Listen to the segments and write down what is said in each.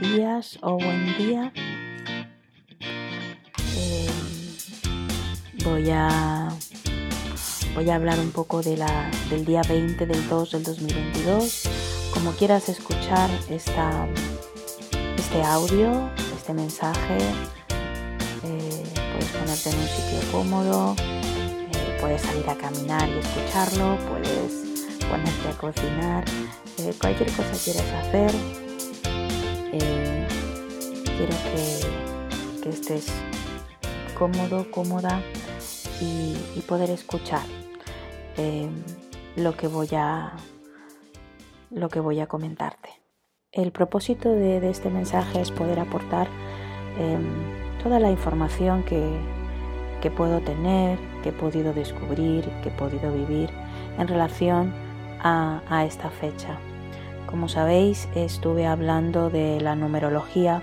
días o buen día. Eh, voy a voy a hablar un poco del día 20 del 2 del 2022. Como quieras escuchar esta, este audio, este mensaje, eh, puedes ponerte en un sitio cómodo, eh, puedes salir a caminar y escucharlo, puedes ponerte a cocinar, cualquier cosa quieras hacer eh, quiero que, estés cómodo, cómoda y, poder escuchar eh, lo que voy a lo que voy a comentarte. El propósito de, este mensaje es poder aportar em, toda la información que, que puedo tener, que he podido descubrir, que he podido vivir en relación a esta fecha. Como sabéis, estuve hablando de la numerología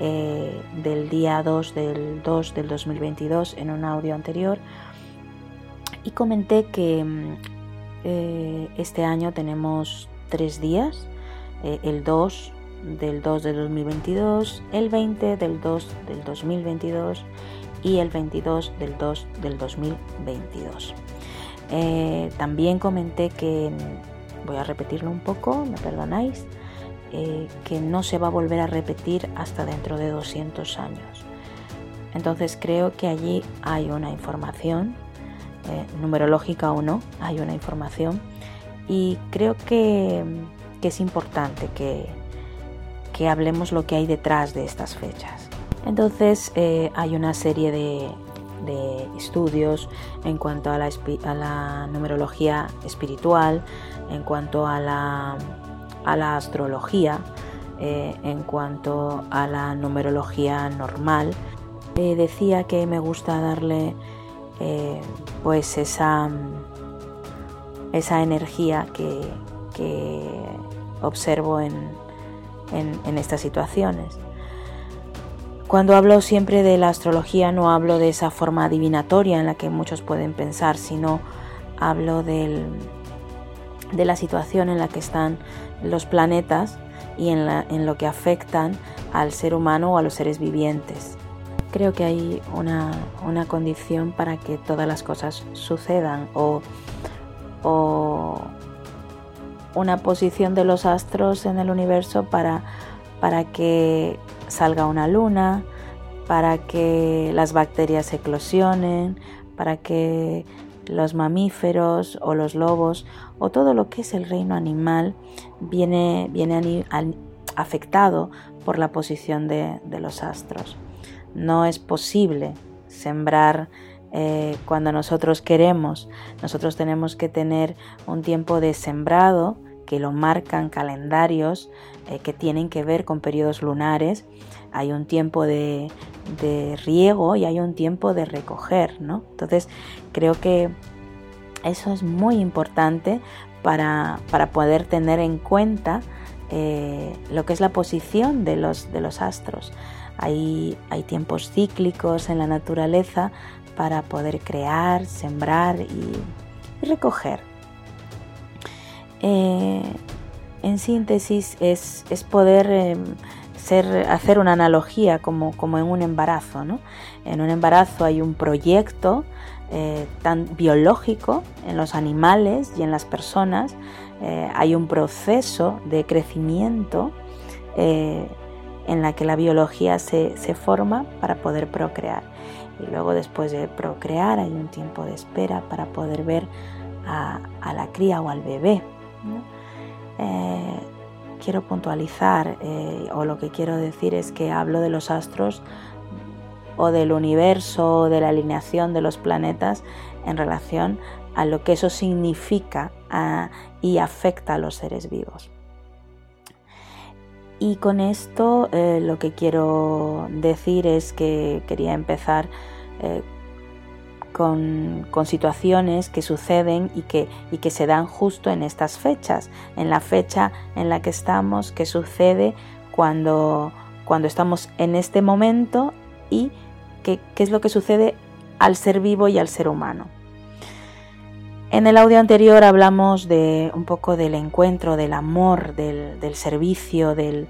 eh, del día 2 del 2 del 2022 en un audio anterior y comenté que mm, eh, este año tenemos tres días, eh, el 2 del 2 del 2022, el 20 del 2 del 2022 y el 22 del 2 del 2022. también comenté que voy a repetirlo un poco, me perdonáis, eh, que no se va a volver a repetir hasta dentro de 200 años. Entonces creo que allí hay una información, eh, numerológica o no, hay una información y creo que, es importante que, que, hablemos lo que hay detrás de estas fechas. Entonces eh, hay una serie de, de estudios en cuanto a la, numerología espiritual, en cuanto a la, astrología, eh, en cuanto a la numerología normal. Eh, decía que me gusta darle eh, pues esa, esa energía que, observo en, en estas situaciones. Cuando hablo siempre de la astrología no hablo de esa forma adivinatoria en la que muchos pueden pensar, sino hablo del, de la situación en la que están los planetas y en, en, lo que afectan al ser humano o a los seres vivientes. Creo que hay una, condición para que todas las cosas sucedan o, o, una posición de los astros en el universo para, para que salga una luna, para que las bacterias eclosionen, para que los mamíferos o los lobos o todo lo que es el reino animal viene, viene afectado por la posición de, los astros. No es posible sembrar eh, cuando nosotros queremos. Nosotros tenemos que tener un tiempo de sembrado que lo marcan calendarios eh, que tienen que ver con periodos lunares. Hay un tiempo de, de riego y hay un tiempo de recoger, ¿no? Entonces creo que eso es muy importante para, poder tener en cuenta eh, lo que es la posición de los, de los astros. Hay, hay, tiempos cíclicos en la naturaleza para poder crear, sembrar y, recoger. Eh, en síntesis es, poder em, ser, hacer una analogía como, como en un embarazo. ¿no? En un embarazo hay un proyecto eh, tan biológico en los animales y en las personas. Eh, hay un proceso de crecimiento eh, en la que la biología se, forma para poder procrear. Y luego después de procrear hay un tiempo de espera para poder ver a, la cría o al bebé. Quiero puntualizar o lo que quiero decir es que hablo de los astros o del universo o de la alineación de los planetas en relación a lo que eso significa y afecta a los seres vivos. Y con esto eh, lo que quiero decir es que quería empezar eh, con, situaciones que suceden y que, y que se dan justo en estas fechas, en la fecha en la que estamos, que sucede cuando, cuando estamos en este momento y qué, es lo que sucede al ser vivo y al ser humano. En el audio anterior hablamos de un poco del encuentro, del amor, del, servicio, de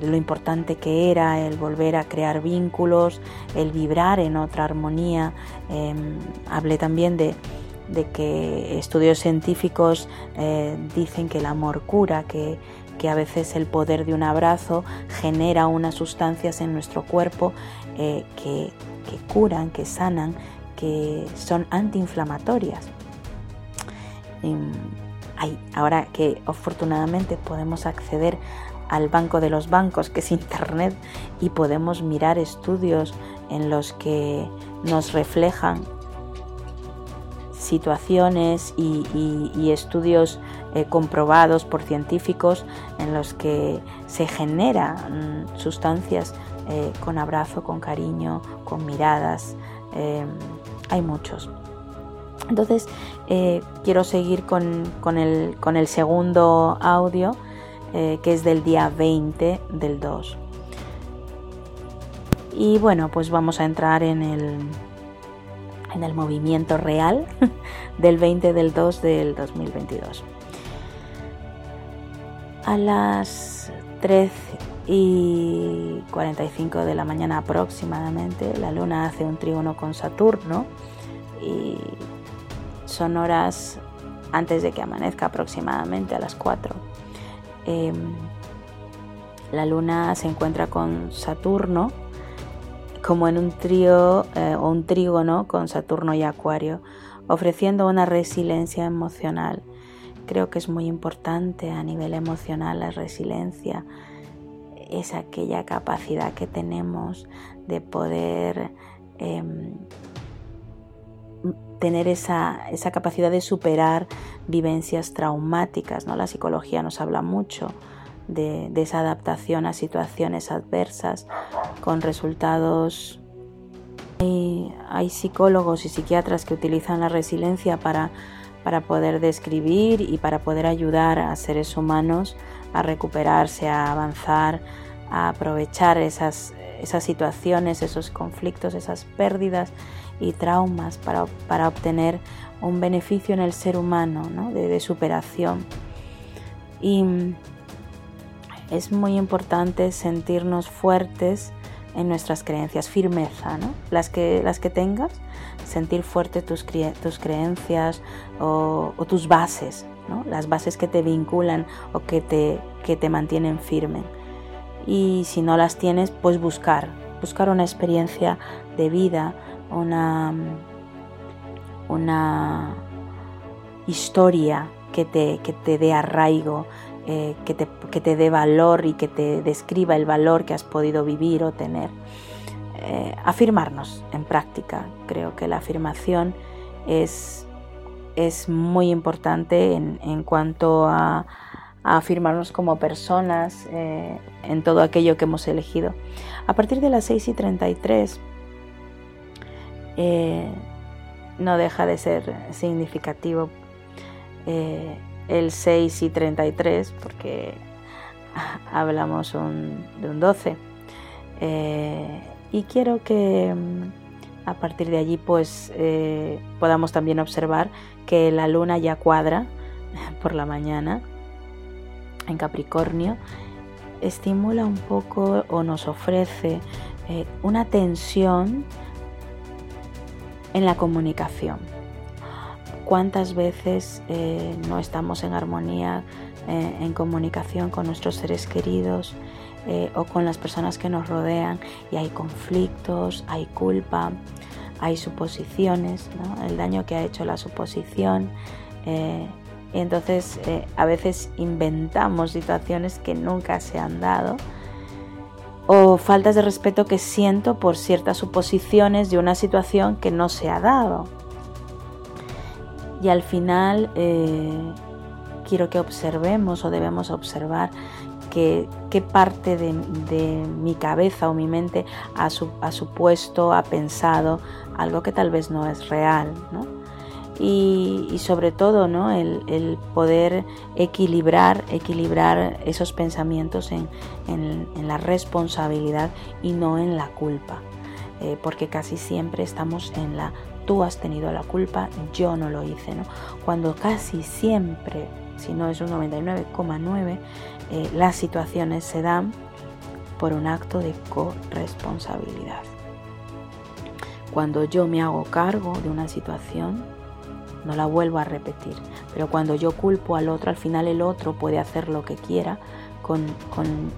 lo importante que era el volver a crear vínculos, el vibrar en otra armonía. Em, hablé también de, que estudios científicos eh, dicen que el amor cura, que, a veces el poder de un abrazo genera unas sustancias en nuestro cuerpo eh, que, que curan, que sanan, que son antiinflamatorias ahora que afortunadamente podemos acceder al banco de los bancos, que es Internet, y podemos mirar estudios en los que nos reflejan situaciones y, estudios eh, comprobados por científicos en los que se generan sustancias eh, con abrazo, con cariño, con miradas. Eh, hay muchos. Entonces, eh, quiero seguir con, el, segundo audio, eh, que es del día 20 del 2. Y bueno, pues vamos a entrar en el, en el movimiento real del 20 del 2 del 2022. A las 3 y 45 de la mañana aproximadamente, la luna hace un trígono con Saturno y son horas antes de que amanezca aproximadamente a las 4. Em, la luna se encuentra con Saturno como en un trío eh, o un trígono con Saturno y Acuario, ofreciendo una resiliencia emocional. Creo que es muy importante a nivel emocional la resiliencia. Es aquella capacidad que tenemos de poder em, tener esa, capacidad de superar vivencias traumáticas. ¿no? La psicología nos habla mucho de, esa adaptación a situaciones adversas con resultados. Hay, hay, psicólogos y psiquiatras que utilizan la resiliencia para, para poder describir y para poder ayudar a seres humanos a recuperarse, a avanzar, a aprovechar esas, esas situaciones, esos conflictos, esas pérdidas y traumas para, obtener un beneficio en el ser humano de, superación. Y es muy importante sentirnos fuertes en nuestras creencias, firmeza, las, que, las que tengas, sentir fuerte tus, tus creencias o, tus bases, las bases que te vinculan o que te, que te mantienen firme. Y si no las tienes, pues buscar, buscar una experiencia de vida, una, una historia que te, que te dé arraigo, eh, que, te, que, te, dé valor y que te describa el valor que has podido vivir o tener. Eh, afirmarnos en práctica. Creo que la afirmación es, es muy importante en, en cuanto a, a, afirmarnos como personas eh, en todo aquello que hemos elegido. A partir de las 6 y 33 eh, no deja de ser significativo eh, el 6 y 33 porque hablamos de un 12 eh, y quiero que mm, a partir de allí pues podamos también observar que la luna ya cuadra por la mañana en Capricornio estimula un poco o nos ofrece una tensión en la comunicación. ¿Cuántas veces eh, no estamos en armonía, eh, en comunicación con nuestros seres queridos eh, o con las personas que nos rodean y hay conflictos, hay culpa, hay suposiciones, el daño que ha hecho la suposición? y entonces a veces inventamos situaciones que nunca se han dado o faltas de respeto que siento por ciertas suposiciones de una situación que no se ha dado. Y al final eh, quiero que observemos o debemos observar qué parte de, mi cabeza o mi mente ha, ha supuesto, ha pensado algo que tal vez no es real. Y, sobre todo ¿no? el, poder equilibrar, equilibrar esos pensamientos en, la responsabilidad y no en la culpa, eh, porque casi siempre estamos en la tú has tenido la culpa, yo no lo hice, ¿no? Cuando casi siempre, si no es un 99,9, eh, las situaciones se dan por un acto de corresponsabilidad. Cuando yo me hago cargo de una situación, no la vuelvo a repetir. Pero cuando yo culpo al otro, al final el otro puede hacer lo que quiera con,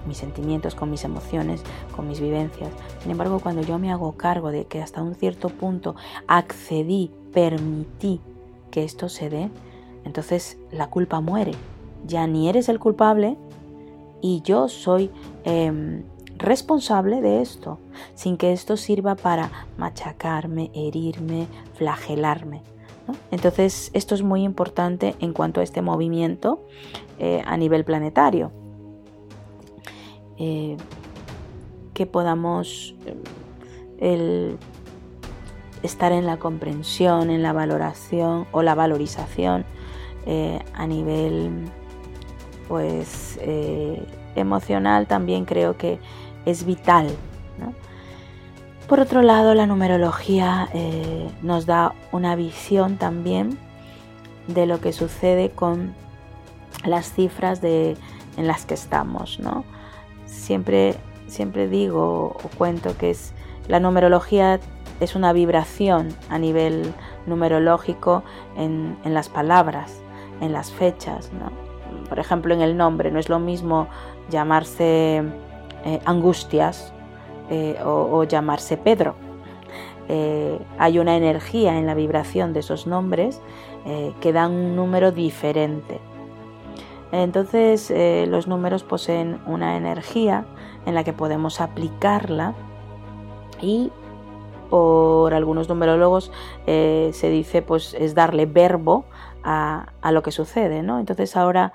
mis sentimientos, con mis emociones, con mis vivencias. Sin embargo, cuando yo me hago cargo de que hasta un cierto punto accedí, permití que esto se dé, entonces la culpa muere. Ya ni eres el culpable y yo soy em, responsable de esto, sin que esto sirva para machacarme, herirme, flagelarme. Entonces, esto es muy importante en cuanto a este movimiento eh, a nivel planetario. Eh, que podamos eh, estar en la comprensión, en la valoración o la valorización a nivel pues emocional también creo que es vital. Por otro lado, la numerología eh, nos da una visión también de lo que sucede con las cifras de, en las que estamos. ¿no? Siempre, siempre digo o cuento que es, la numerología es una vibración a nivel numerológico en, en las palabras, en las fechas. ¿no? Por ejemplo, en el nombre, no es lo mismo llamarse eh, angustias eh, o, llamarse Pedro. Eh, hay una energía en la vibración de esos nombres que dan un número diferente. Entonces los números poseen una energía en la que podemos aplicarla y por algunos numerólogos se dice pues es darle verbo a, a lo que sucede, ¿no? Entonces ahora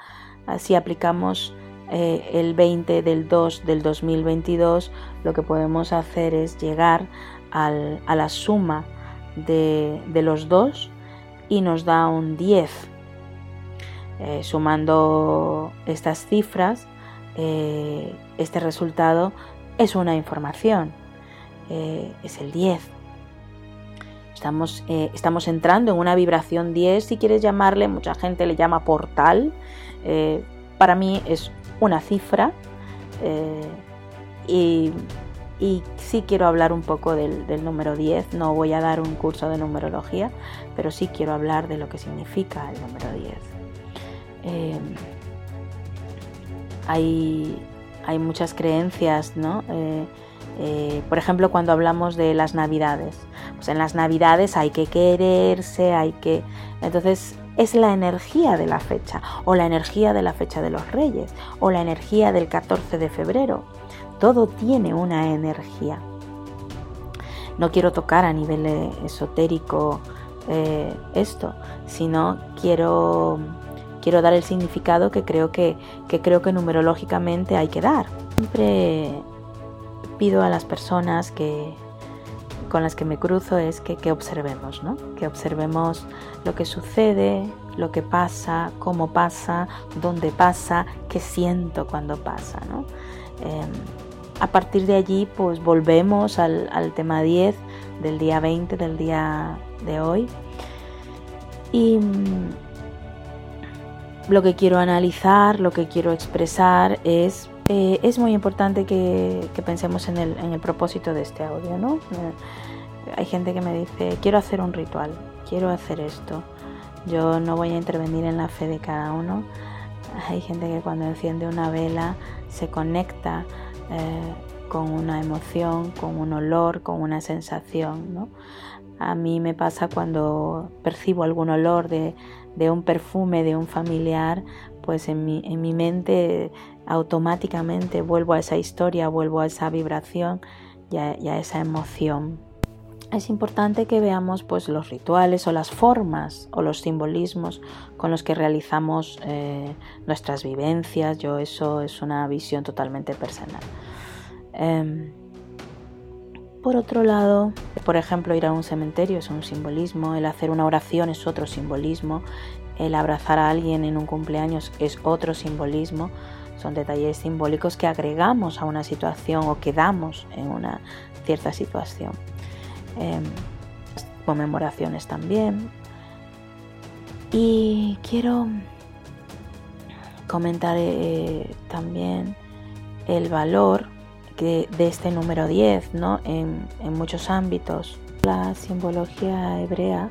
si aplicamos eh, el 20 del 2 del 2022, lo que podemos hacer es llegar a la suma de, los dos y nos da un 10. Eh, sumando estas cifras, eh, este resultado es una información, es el 10. Estamos, estamos, entrando en una vibración 10, si quieres llamarle, mucha gente le llama portal. para mí es una cifra eh, y, y, sí quiero hablar un poco del, número 10. No voy a dar un curso de numerología, pero sí quiero hablar de lo que significa el número 10. Eh, hay, hay, muchas creencias, ¿no? Eh, por ejemplo, cuando hablamos de las navidades, pues en las navidades hay que quererse, hay que... Entonces, es la energía de la fecha, o la energía de la fecha de los reyes, o la energía del 14 de febrero. Todo tiene una energía. No quiero tocar a nivel eh, esotérico eh, esto, sino quiero, quiero dar el significado que creo que, que creo que numerológicamente hay que dar. Siempre pido a las personas que, con las que me cruzo es que, observemos, ¿no? que observemos lo que sucede, lo que pasa, cómo pasa, dónde pasa, qué siento cuando pasa. ¿no? Em, a partir de allí, pues volvemos al, tema 10 del día 20 del día de hoy. Y mm, lo que quiero analizar, lo que quiero expresar es eh, es muy importante que, pensemos en el, propósito de este audio, ¿no? Eh, hay gente que me dice, quiero hacer un ritual, quiero hacer esto. Yo no voy a intervenir en la fe de cada uno. Hay gente que cuando enciende una vela se conecta eh, con una emoción, con un olor, con una sensación, A mí me pasa cuando percibo algún olor de, un perfume de un familiar, pues en mi, en mi mente automáticamente vuelvo a esa historia, vuelvo a esa vibración y a, esa emoción. Es importante que veamos pues, los rituales o las formas o los simbolismos con los que realizamos eh, nuestras vivencias. Yo eso es una visión totalmente personal. Em, por otro lado, por ejemplo, ir a un cementerio es un simbolismo, el hacer una oración es otro simbolismo, el abrazar a alguien en un cumpleaños es otro simbolismo. Son detalles simbólicos que agregamos a una situación o que damos en una cierta situación. Em, conmemoraciones también. Y quiero comentar eh, también el valor de este número 10 ¿no? en, muchos ámbitos. La simbología hebrea,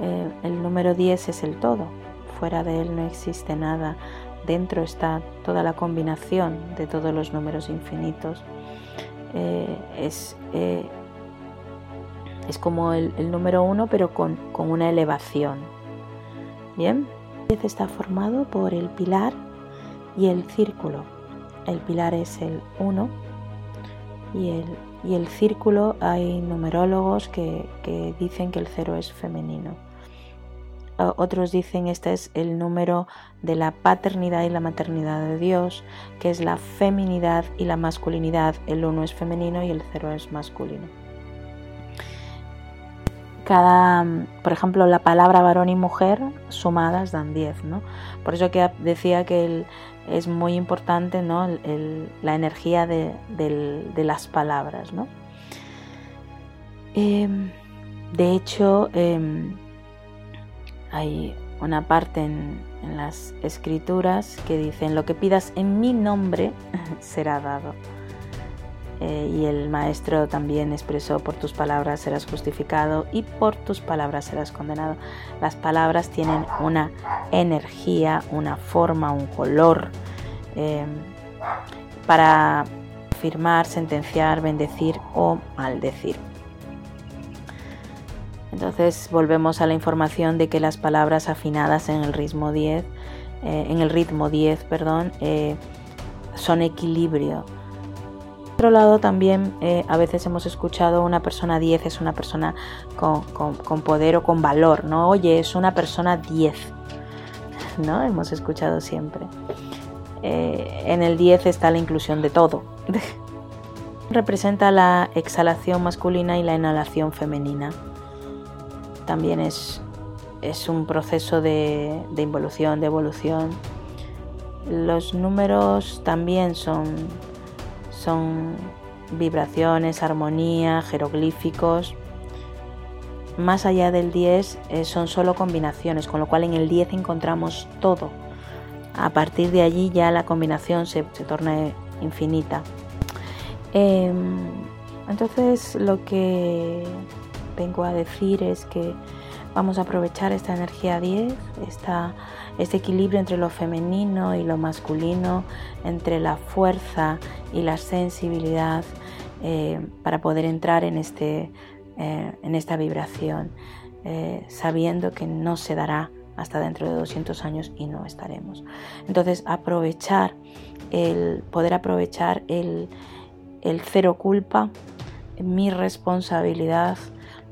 eh, el número 10 es el todo, fuera de él no existe nada, dentro está toda la combinación de todos los números infinitos. Eh, es, es como el, número 1 pero con, con una elevación. Bien, 10 está formado por el pilar y el círculo el pilar es el 1 y el, y el círculo hay numerólogos que, dicen que el 0 es femenino. Otros dicen este es el número de la paternidad y la maternidad de Dios, que es la feminidad y la masculinidad. El 1 es femenino y el 0 es masculino. Cada, por ejemplo, la palabra varón y mujer sumadas dan 10, ¿no? Por eso que decía que es muy importante ¿no? la energía de, las palabras. ¿no? Em, de hecho, em, hay una parte en, en, las escrituras que dicen, lo que pidas en mi nombre será dado. Eh, y el maestro también expresó, por tus palabras serás justificado y por tus palabras serás condenado. Las palabras tienen una energía, una forma, un color eh, para afirmar, sentenciar, bendecir o maldecir. Entonces volvemos a la información de que las palabras afinadas en el ritmo 10, eh, en el ritmo 10, perdón, son equilibrio otro lado, también eh, a veces hemos escuchado una persona 10 es una persona con, poder o con valor, ¿no? Oye, es una persona 10, ¿no? Hemos escuchado siempre. Eh, en el 10 está la inclusión de todo. Representa la exhalación masculina y la inhalación femenina. También es, es un proceso de, de involución, de evolución. Los números también son son vibraciones, armonía, jeroglíficos. Más allá del 10 eh, son solo combinaciones, con lo cual en el 10 encontramos todo. A partir de allí ya la combinación se, torna infinita. Em, entonces lo que vengo a decir es que vamos a aprovechar esta energía 10, esta este equilibrio entre lo femenino y lo masculino, entre la fuerza y la sensibilidad eh, para poder entrar en, este, eh, en esta vibración, eh, sabiendo que no se dará hasta dentro de 200 años y no estaremos. Entonces, aprovechar el poder aprovechar el, el cero culpa, mi responsabilidad,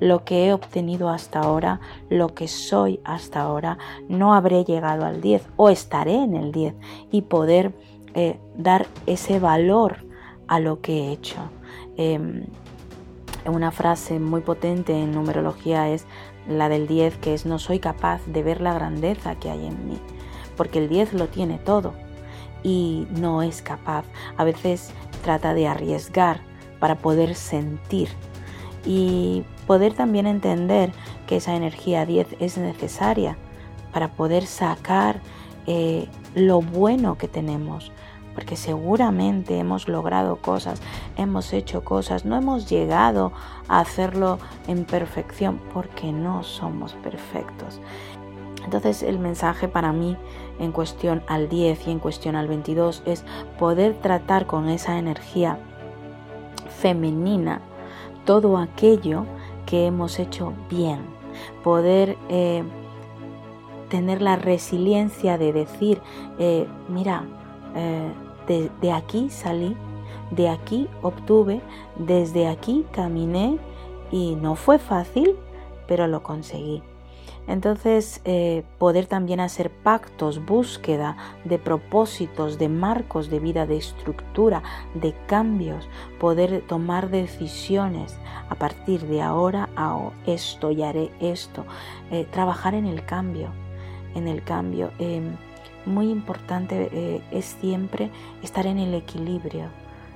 lo que he obtenido hasta ahora, lo que soy hasta ahora, no habré llegado al 10 o estaré en el 10 y poder eh, dar ese valor a lo que he hecho. Em, una frase muy potente en numerología es la del 10, que es no soy capaz de ver la grandeza que hay en mí, porque el 10 lo tiene todo y no es capaz. A veces trata de arriesgar para poder sentir y poder también entender que esa energía 10 es necesaria para poder sacar eh, lo bueno que tenemos, porque seguramente hemos logrado cosas, hemos hecho cosas, no hemos llegado a hacerlo en perfección porque no somos perfectos. Entonces el mensaje para mí en cuestión al 10 y en cuestión al 22 es poder tratar con esa energía femenina todo aquello que hemos hecho bien, poder eh, tener la resiliencia de decir, eh, mira, eh, de aquí salí, de aquí obtuve, desde aquí caminé y no fue fácil, pero lo conseguí. Entonces, eh, poder también hacer pactos, búsqueda de propósitos, de marcos de vida, de estructura, de cambios, poder tomar decisiones. A partir de ahora a esto y haré esto, eh, trabajar en el cambio, en el cambio. Em, muy importante eh, es siempre estar en el equilibrio,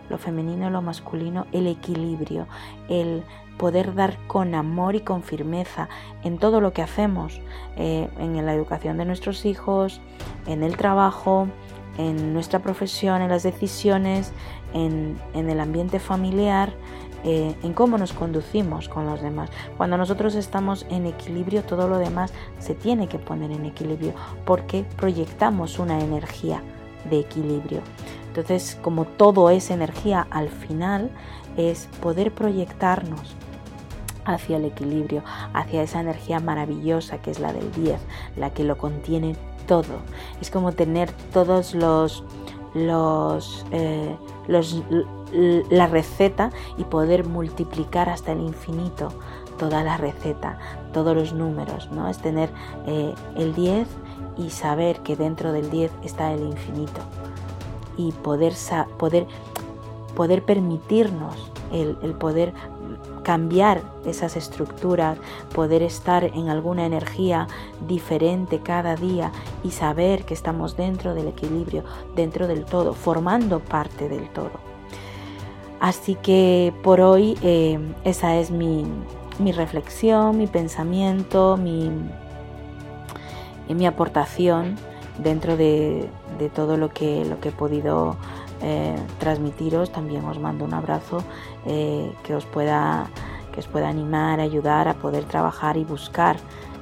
lo femenino, lo masculino, el equilibrio, el poder dar con amor y con firmeza en todo lo que hacemos, eh, en la educación de nuestros hijos, en el trabajo, en nuestra profesión, en las decisiones, en, el ambiente familiar, eh, en cómo nos conducimos con los demás. Cuando nosotros estamos en equilibrio, todo lo demás se tiene que poner en equilibrio porque proyectamos una energía de equilibrio. Entonces, como todo es energía, al final es poder proyectarnos hacia el equilibrio, hacia esa energía maravillosa que es la del 10, la que lo contiene todo. Es como tener todos los, los, eh, los la receta y poder multiplicar hasta el infinito toda la receta, todos los números, ¿no? Es tener eh, el 10 y saber que dentro del 10 está el infinito y poder, poder, poder permitirnos el, el poder cambiar esas estructuras, poder estar en alguna energía diferente cada día y saber que estamos dentro del equilibrio, dentro del todo, formando parte del todo. Así que por hoy eh, esa es mi, reflexión, mi pensamiento, mi, mi aportación dentro de, todo lo que, lo que he podido eh, transmitiros. También os mando un abrazo eh, que os pueda que os pueda animar, ayudar a poder trabajar y buscar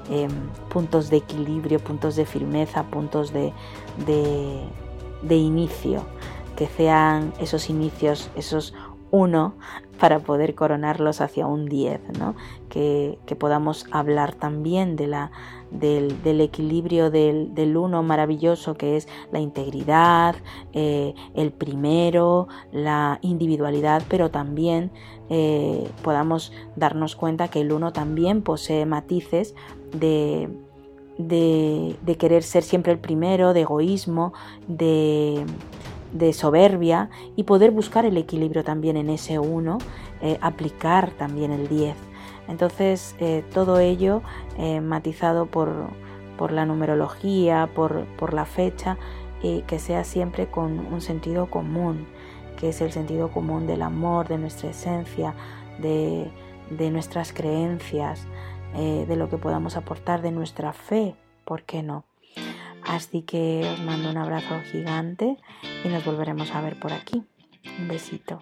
em, puntos de equilibrio, puntos de firmeza, puntos de, de, inicio, que sean esos inicios, esos uno para poder coronarlos hacia un 10, ¿no? que, podamos hablar también de la, del, equilibrio del, del, uno maravilloso que es la integridad, eh, el primero, la individualidad, pero también eh, podamos darnos cuenta que el uno también posee matices de, de, de querer ser siempre el primero, de egoísmo, de de soberbia y poder buscar el equilibrio también en ese uno, eh, aplicar también el 10. Entonces, eh, todo ello eh, matizado por, por, la numerología, por, por la fecha, y que sea siempre con un sentido común, que es el sentido común del amor, de nuestra esencia, de, de nuestras creencias, de lo que podamos aportar, de nuestra fe, ¿por qué no? Así que os mando un abrazo gigante y nos volveremos a ver por aquí. Un besito.